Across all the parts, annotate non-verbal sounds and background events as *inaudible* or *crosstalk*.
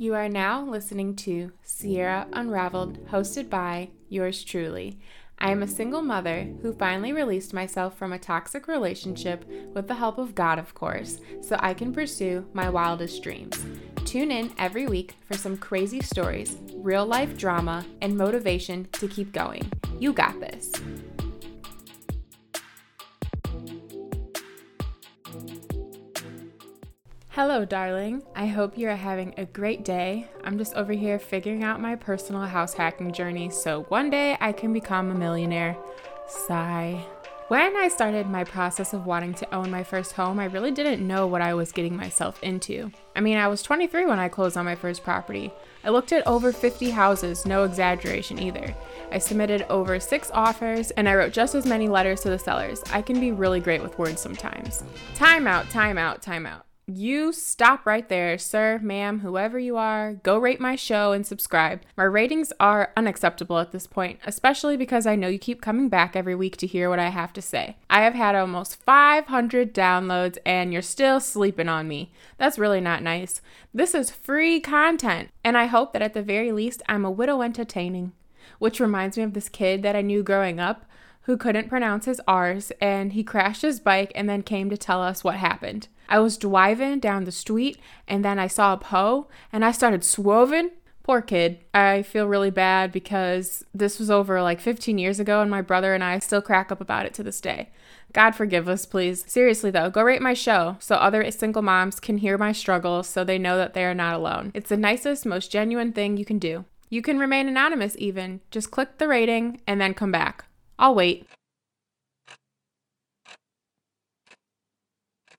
You are now listening to Sierra Unraveled, hosted by yours truly. I am a single mother who finally released myself from a toxic relationship with the help of God, of course, so I can pursue my wildest dreams. Tune in every week for some crazy stories, real life drama, and motivation to keep going. You got this. Hello, darling. I hope you are having a great day. I'm just over here figuring out my personal house hacking journey so one day I can become a millionaire. Sigh. When I started my process of wanting to own my first home, I really didn't know what I was getting myself into. I mean, I was 23 when I closed on my first property. I looked at over 50 houses, no exaggeration either. I submitted over six offers and I wrote just as many letters to the sellers. I can be really great with words sometimes. Time out, time out, time out you stop right there, sir, ma'am, whoever you are. Go rate my show and subscribe. My ratings are unacceptable at this point, especially because I know you keep coming back every week to hear what I have to say. I have had almost 500 downloads and you're still sleeping on me. That's really not nice. This is free content, and I hope that at the very least I'm a widow entertaining. Which reminds me of this kid that I knew growing up who couldn't pronounce his R's, and he crashed his bike and then came to tell us what happened. I was driving down the street and then I saw a Poe and I started swerving. Poor kid. I feel really bad because this was over like 15 years ago and my brother and I still crack up about it to this day. God forgive us, please. Seriously though, go rate my show so other single moms can hear my struggles so they know that they are not alone. It's the nicest, most genuine thing you can do. You can remain anonymous even. Just click the rating and then come back. I'll wait.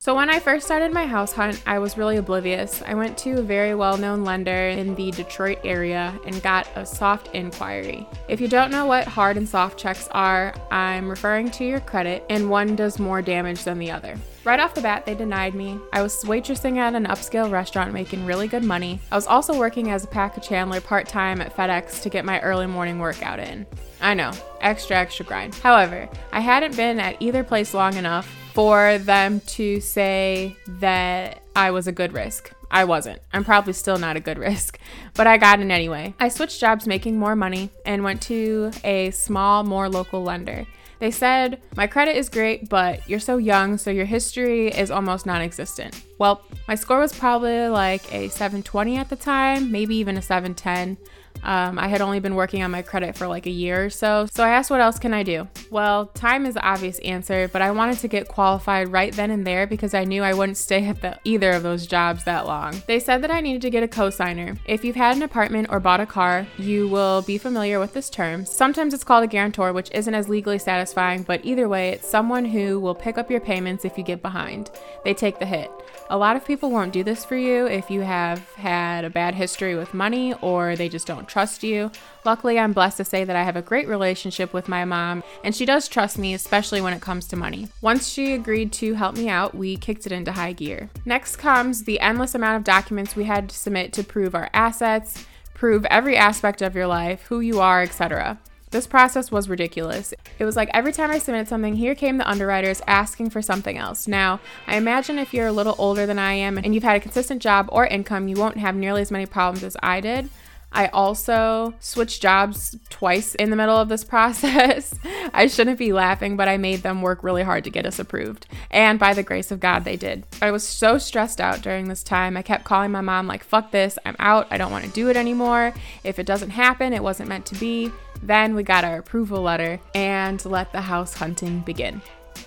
So, when I first started my house hunt, I was really oblivious. I went to a very well known lender in the Detroit area and got a soft inquiry. If you don't know what hard and soft checks are, I'm referring to your credit, and one does more damage than the other. Right off the bat, they denied me. I was waitressing at an upscale restaurant making really good money. I was also working as a package handler part time at FedEx to get my early morning workout in. I know, extra, extra grind. However, I hadn't been at either place long enough for them to say that I was a good risk. I wasn't. I'm probably still not a good *laughs* risk, but I got in anyway. I switched jobs making more money and went to a small, more local lender. They said, My credit is great, but you're so young, so your history is almost non existent. Well, my score was probably like a 720 at the time, maybe even a 710. Um, I had only been working on my credit for like a year or so, so I asked what else can I do? Well, time is the obvious answer, but I wanted to get qualified right then and there because I knew I wouldn't *laughs* stay at the, either of those jobs that long. They said that I needed to get a cosigner. If you've had an apartment or bought a car, you will be familiar with this term. Sometimes it's called a guarantor, which isn't as legally satisfying, but either way, it's someone who will pick up your payments if you get behind. They take the hit. A lot of people won't do this for you if you have had a bad history with money or they just don't trust you. Luckily, I'm blessed to say that I have a great relationship with my mom, and she does trust me, especially when it comes to money. Once she agreed to help me out, we kicked it into high gear. Next comes the endless amount of documents we had to submit to prove our assets, prove every aspect of your life, who you are, etc. This process was ridiculous. It was like every time I submitted something, here came the underwriters asking for something else. Now, I imagine if you're a little older than I am and you've had a consistent job or income, you won't have nearly as many problems as I did. I also switched jobs twice in the middle of this *laughs* process. I shouldn't be laughing, but I made them work really hard to get us approved. And by the grace of God, they did. I was so stressed out during this time. I kept calling my mom, like, fuck this, I'm out, I don't want to do it anymore. If it doesn't happen, it wasn't meant to be. Then we got our approval letter and let the house hunting begin.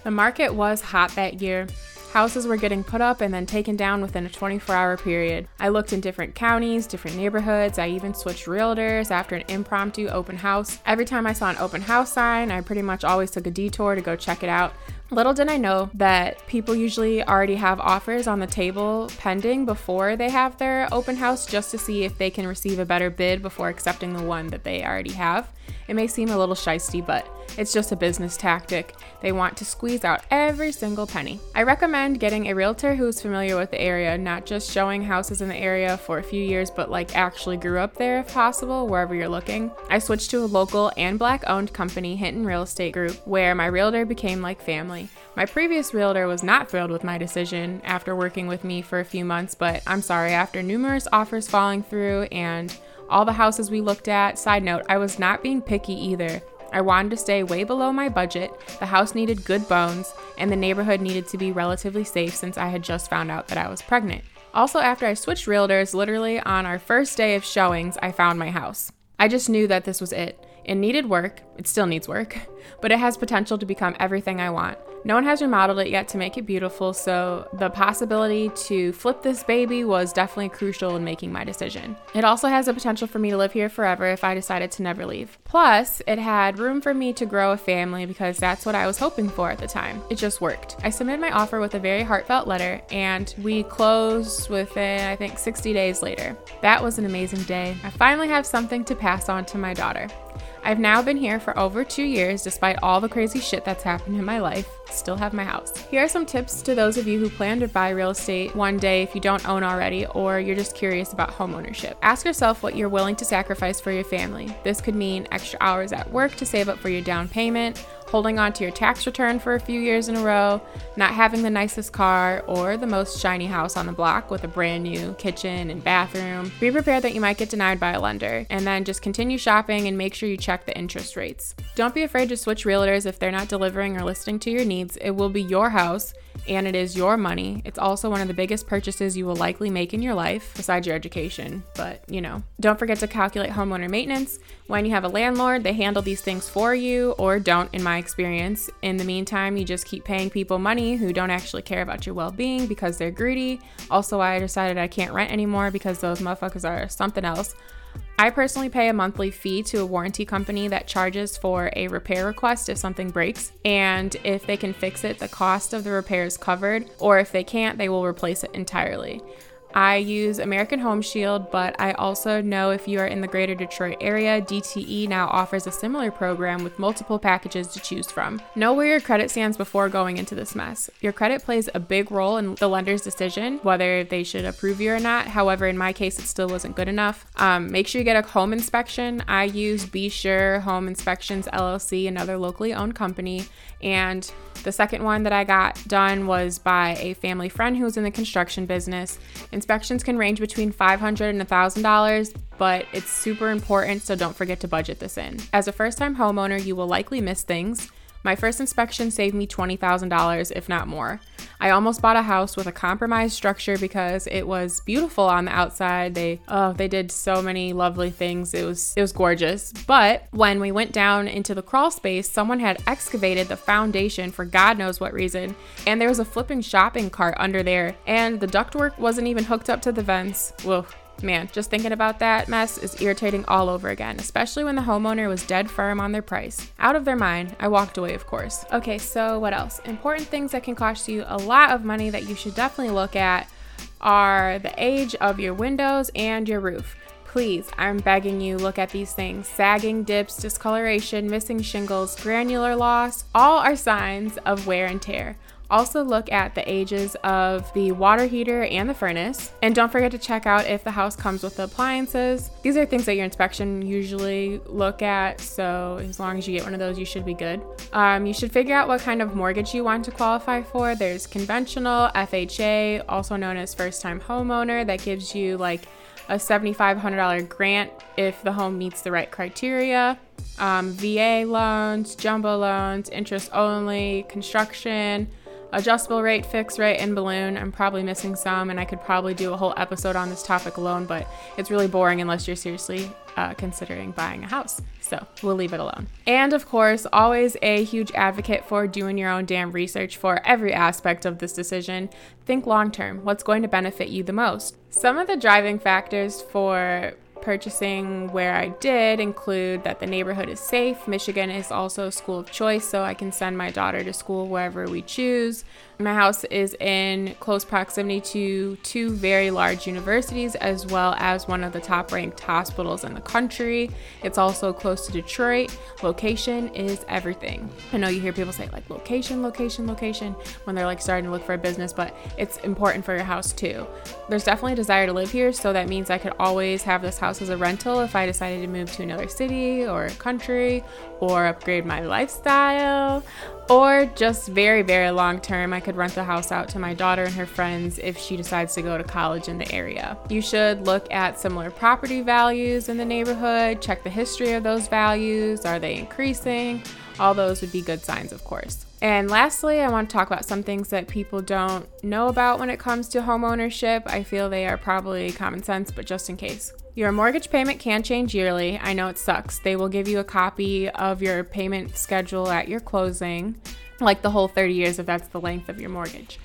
The market was hot that year. Houses were getting put up and then taken down within a 24 hour period. I looked in different counties, different neighborhoods. I even switched realtors after an impromptu open house. Every time I saw an open house sign, I pretty much always took a detour to go check it out. Little did I know that people usually already have offers on the table pending before they have their open house just to see if they can receive a better bid before accepting the one that they already have. It may seem a little shisty, but it's just a business tactic. They want to squeeze out every single penny. I recommend getting a realtor who's familiar with the area, not just showing houses in the area for a few years, but like actually grew up there if possible, wherever you're looking. I switched to a local and black owned company, Hinton Real Estate Group, where my realtor became like family. My previous realtor was not thrilled with my decision after working with me for a few months, but I'm sorry, after numerous offers falling through and all the houses we looked at, side note, I was not being picky either. I wanted to stay way below my budget, the house needed good bones, and the neighborhood needed to be relatively safe since I had just found out that I was pregnant. Also, after I switched realtors, literally on our first day of showings, I found my house. I just knew that this was it. It needed work, it still needs work, *laughs* but it has potential to become everything I want. No one has remodeled it yet to make it beautiful, so the possibility to flip this baby was definitely crucial in making my decision. It also has the potential for me to live here forever if I decided to never leave. Plus, it had room for me to grow a family because that's what I was hoping for at the time. It just worked. I submitted my offer with a very heartfelt letter, and we closed within, I think, 60 days later. That was an amazing day. I finally have something to pass on to my daughter. I've now been here for over two years despite all the crazy shit that's happened in my life. Still have my house. Here are some tips to those of you who plan to buy real estate one day if you don't own already or you're just curious about home ownership. Ask yourself what you're willing to sacrifice for your family. This could mean extra hours at work to save up for your down payment, holding on to your tax return for a few years in a row, not having the nicest car or the most shiny house on the block with a brand new kitchen and bathroom. Be prepared that you might get denied by a lender, and then just continue shopping and make sure you check the interest rates. Don't be afraid to switch realtors if they're not delivering or listening to your needs. It will be your house and it is your money. It's also one of the biggest purchases you will likely make in your life, besides your education. But, you know, don't forget to calculate homeowner maintenance. When you have a landlord, they handle these things for you or don't, in my experience. In the meantime, you just keep paying people money who don't actually care about your well being because they're greedy. Also, I decided I can't rent anymore because those motherfuckers are something else. I personally pay a monthly fee to a warranty company that charges for a repair request if something breaks. And if they can fix it, the cost of the repair is covered, or if they can't, they will replace it entirely. I use American Home Shield, but I also know if you are in the greater Detroit area, DTE now offers a similar program with multiple packages to choose from. Know where your credit stands before going into this mess. Your credit plays a big role in the lender's decision whether they should approve you or not. However, in my case, it still wasn't good enough. Um, make sure you get a home inspection. I use Be Sure Home Inspections LLC, another locally owned company, and the second one that I got done was by a family friend who was in the construction business. Inspections can range between 500 and $1,000, but it's super important, so don't forget to budget this in. As a first time homeowner, you will likely miss things. My first inspection saved me $20,000, if not more. I almost bought a house with a compromised structure because it was beautiful on the outside. They oh, they did so many lovely things. It was it was gorgeous. But when we went down into the crawl space, someone had excavated the foundation for God knows what reason, and there was a flipping shopping cart under there, and the ductwork wasn't even hooked up to the vents. Whoa. Man, just thinking about that mess is irritating all over again, especially when the homeowner was dead firm on their price. Out of their mind, I walked away, of course. Okay, so what else? Important things that can cost you a lot of money that you should definitely look at are the age of your windows and your roof. Please, I'm begging you, look at these things. Sagging, dips, discoloration, missing shingles, granular loss, all are signs of wear and tear. Also, look at the ages of the water heater and the furnace. And don't forget to check out if the house comes with the appliances. These are things that your inspection usually look at, so as long as you get one of those, you should be good. Um, you should figure out what kind of mortgage you want to qualify for. There's conventional, FHA, also known as first time homeowner, that gives you like a $7,500 grant if the home meets the right criteria. Um, VA loans, jumbo loans, interest only, construction adjustable rate, fixed rate, and balloon. I'm probably missing some, and I could probably do a whole episode on this topic alone, but it's really boring unless you're seriously uh, considering buying a house. So we'll leave it alone. And of course, always a huge advocate for doing your own damn research for every aspect of this decision. Think long term. What's going to benefit you the most? Some of the driving factors for purchasing where I did include that the neighborhood is safe. Michigan is also a school of choice, so I can send my daughter to school wherever we choose. My house is in close proximity to two very large universities, as well as one of the top ranked hospitals in the country. It's also close to Detroit. Location is everything. I know you hear people say, like, location, location, location when they're like starting to look for a business, but it's important for your house too. There's definitely a desire to live here, so that means I could always have this house as a rental if I decided to move to another city or country or upgrade my lifestyle. Or just very, very long term, I could rent the house out to my daughter and her friends if she decides to go to college in the area. You should look at similar property values in the neighborhood, check the history of those values. Are they increasing? All those would be good signs, of course. And lastly, I want to talk about some things that people don't know about when it comes to home ownership. I feel they are probably common sense, but just in case. Your mortgage payment can change yearly. I know it sucks. They will give you a copy of your payment schedule at your closing, like the whole 30 years if that's the length of your mortgage.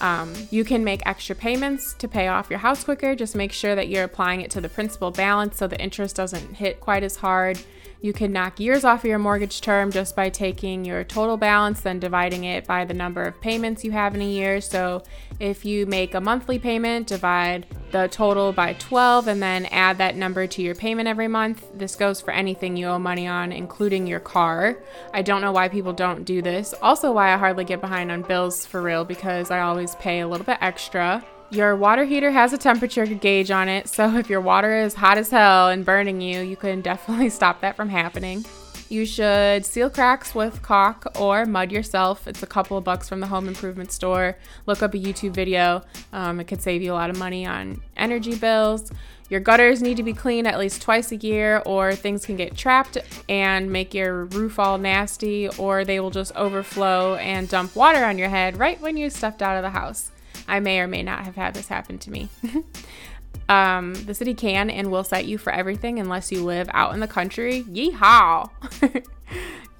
Um, you can make extra payments to pay off your house quicker. Just make sure that you're applying it to the principal balance so the interest doesn't hit quite as hard. You can knock years off of your mortgage term just by taking your total balance, then dividing it by the number of payments you have in a year. So if you make a monthly payment, divide the total by 12 and then add that number to your payment every month. This goes for anything you owe money on, including your car. I don't know why people don't do this. Also, why I hardly get behind on bills for real because I always pay a little bit extra. Your water heater has a temperature gauge on it, so if your water is hot as hell and burning you, you can definitely *laughs* stop that from happening. You should seal cracks with caulk or mud yourself. It's a couple of bucks from the home improvement store. Look up a YouTube video. Um, it could save you a lot of money on energy bills. Your gutters need to be cleaned at least twice a year, or things can get trapped and make your roof all nasty, or they will just overflow and dump water on your head right when you stepped out of the house. I may or may not have had this happen to me. *laughs* um, the city can and will cite you for everything unless you live out in the country. Yeehaw! *laughs*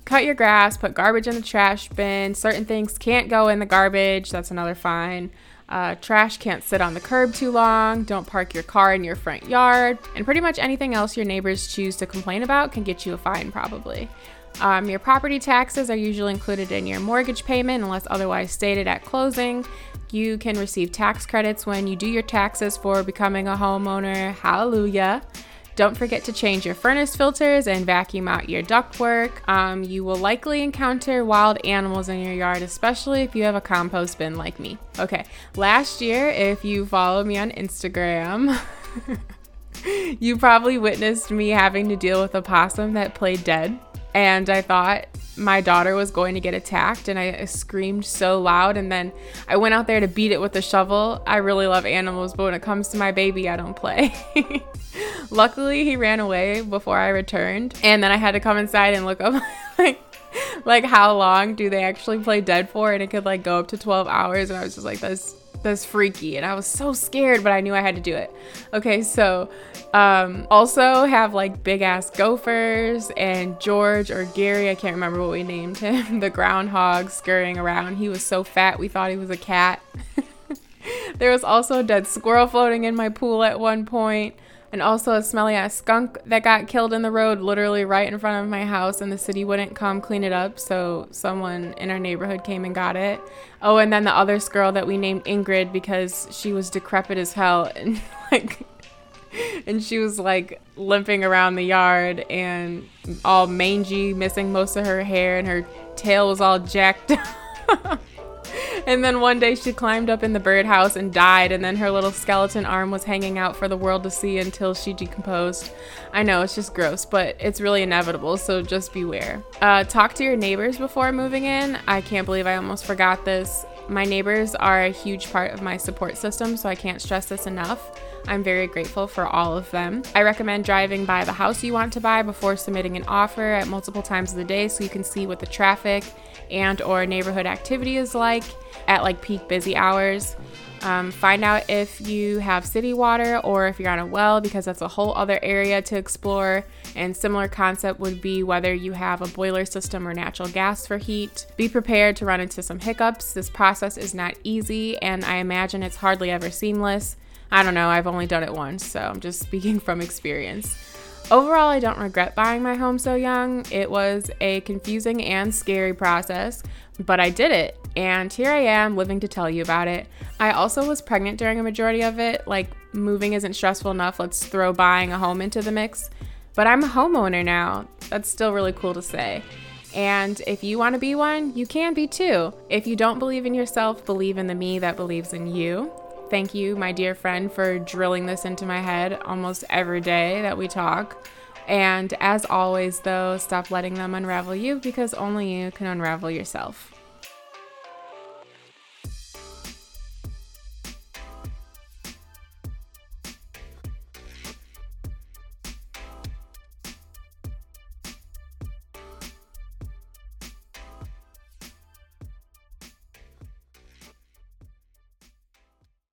Cut your grass, put garbage in the trash bin. Certain things can't go in the garbage. That's another fine. Uh, trash can't sit on the curb too long. Don't park your car in your front yard. And pretty much anything else your neighbors choose to complain about can get you a fine, probably. Um, your property taxes are usually included in your mortgage payment unless otherwise stated at closing. You can receive tax credits when you do your taxes for becoming a homeowner. Hallelujah. Don't forget to change your furnace filters and vacuum out your ductwork. Um, you will likely encounter wild animals in your yard, especially if you have a compost bin like me. Okay, last year, if you follow me on Instagram, *laughs* you probably witnessed me having to deal with a possum that played dead. And I thought my daughter was going to get attacked and I screamed so loud and then I went out there to beat it with a shovel. I really love animals, but when it comes to my baby, I don't play. *laughs* Luckily, he ran away before I returned and then I had to come inside and look up *laughs* like like how long do they actually play dead for and it could like go up to 12 hours and I was just like that's that's freaky and i was so scared but i knew i had to do it. Okay so um also have like big ass gophers and george or gary i can't remember what we named him *laughs* the groundhog scurrying around. He was so fat we thought he was a cat. *laughs* There was also a dead squirrel floating in my pool at one point and also a smelly ass skunk that got killed in the road literally right in front of my house and the city wouldn't come clean it up so someone in our neighborhood came and got it. Oh and then the other squirrel that we named ingrid because she was decrepit as hell *laughs* and like and she was like limping around the yard and all mangy missing most of her hair and her tail was all jacked *laughs* and then one day she climbed up in the birdhouse and died, and then her little skeleton arm was hanging out for the world to see until she decomposed. I know it's just gross, but it's really inevitable, so just beware. Uh, talk to your neighbors before moving in. I can't believe I almost forgot this. My neighbors are a huge part of my support system, so I can't stress this enough. I'm very grateful for all of them. I recommend driving by the house you want to buy before submitting an offer at multiple times of the day so you can see what the traffic and or neighborhood activity is like at like peak busy hours. Um, find out if you have city water or if you're on a well because that's a whole other area to explore. And similar concept would be whether you have a boiler system or natural gas for heat. Be prepared to run into some hiccups. This process is not easy and I imagine it's hardly ever seamless. I don't know, I've only done it once, so I'm just speaking *laughs* from experience. Overall, I don't regret buying my home so young. It was a confusing and scary process, but I did it, and here I am living to tell you about it. I also was pregnant during a majority of it, like moving isn't stressful enough, let's throw buying a home into the mix. But I'm a homeowner now. That's still really cool to say. And if you want to be one, you can be too. If you don't believe in yourself, believe in the me that believes in you. Thank you, my dear friend, for drilling this into my head almost every day that we talk. And as always, though, stop letting them unravel you because only you can unravel yourself.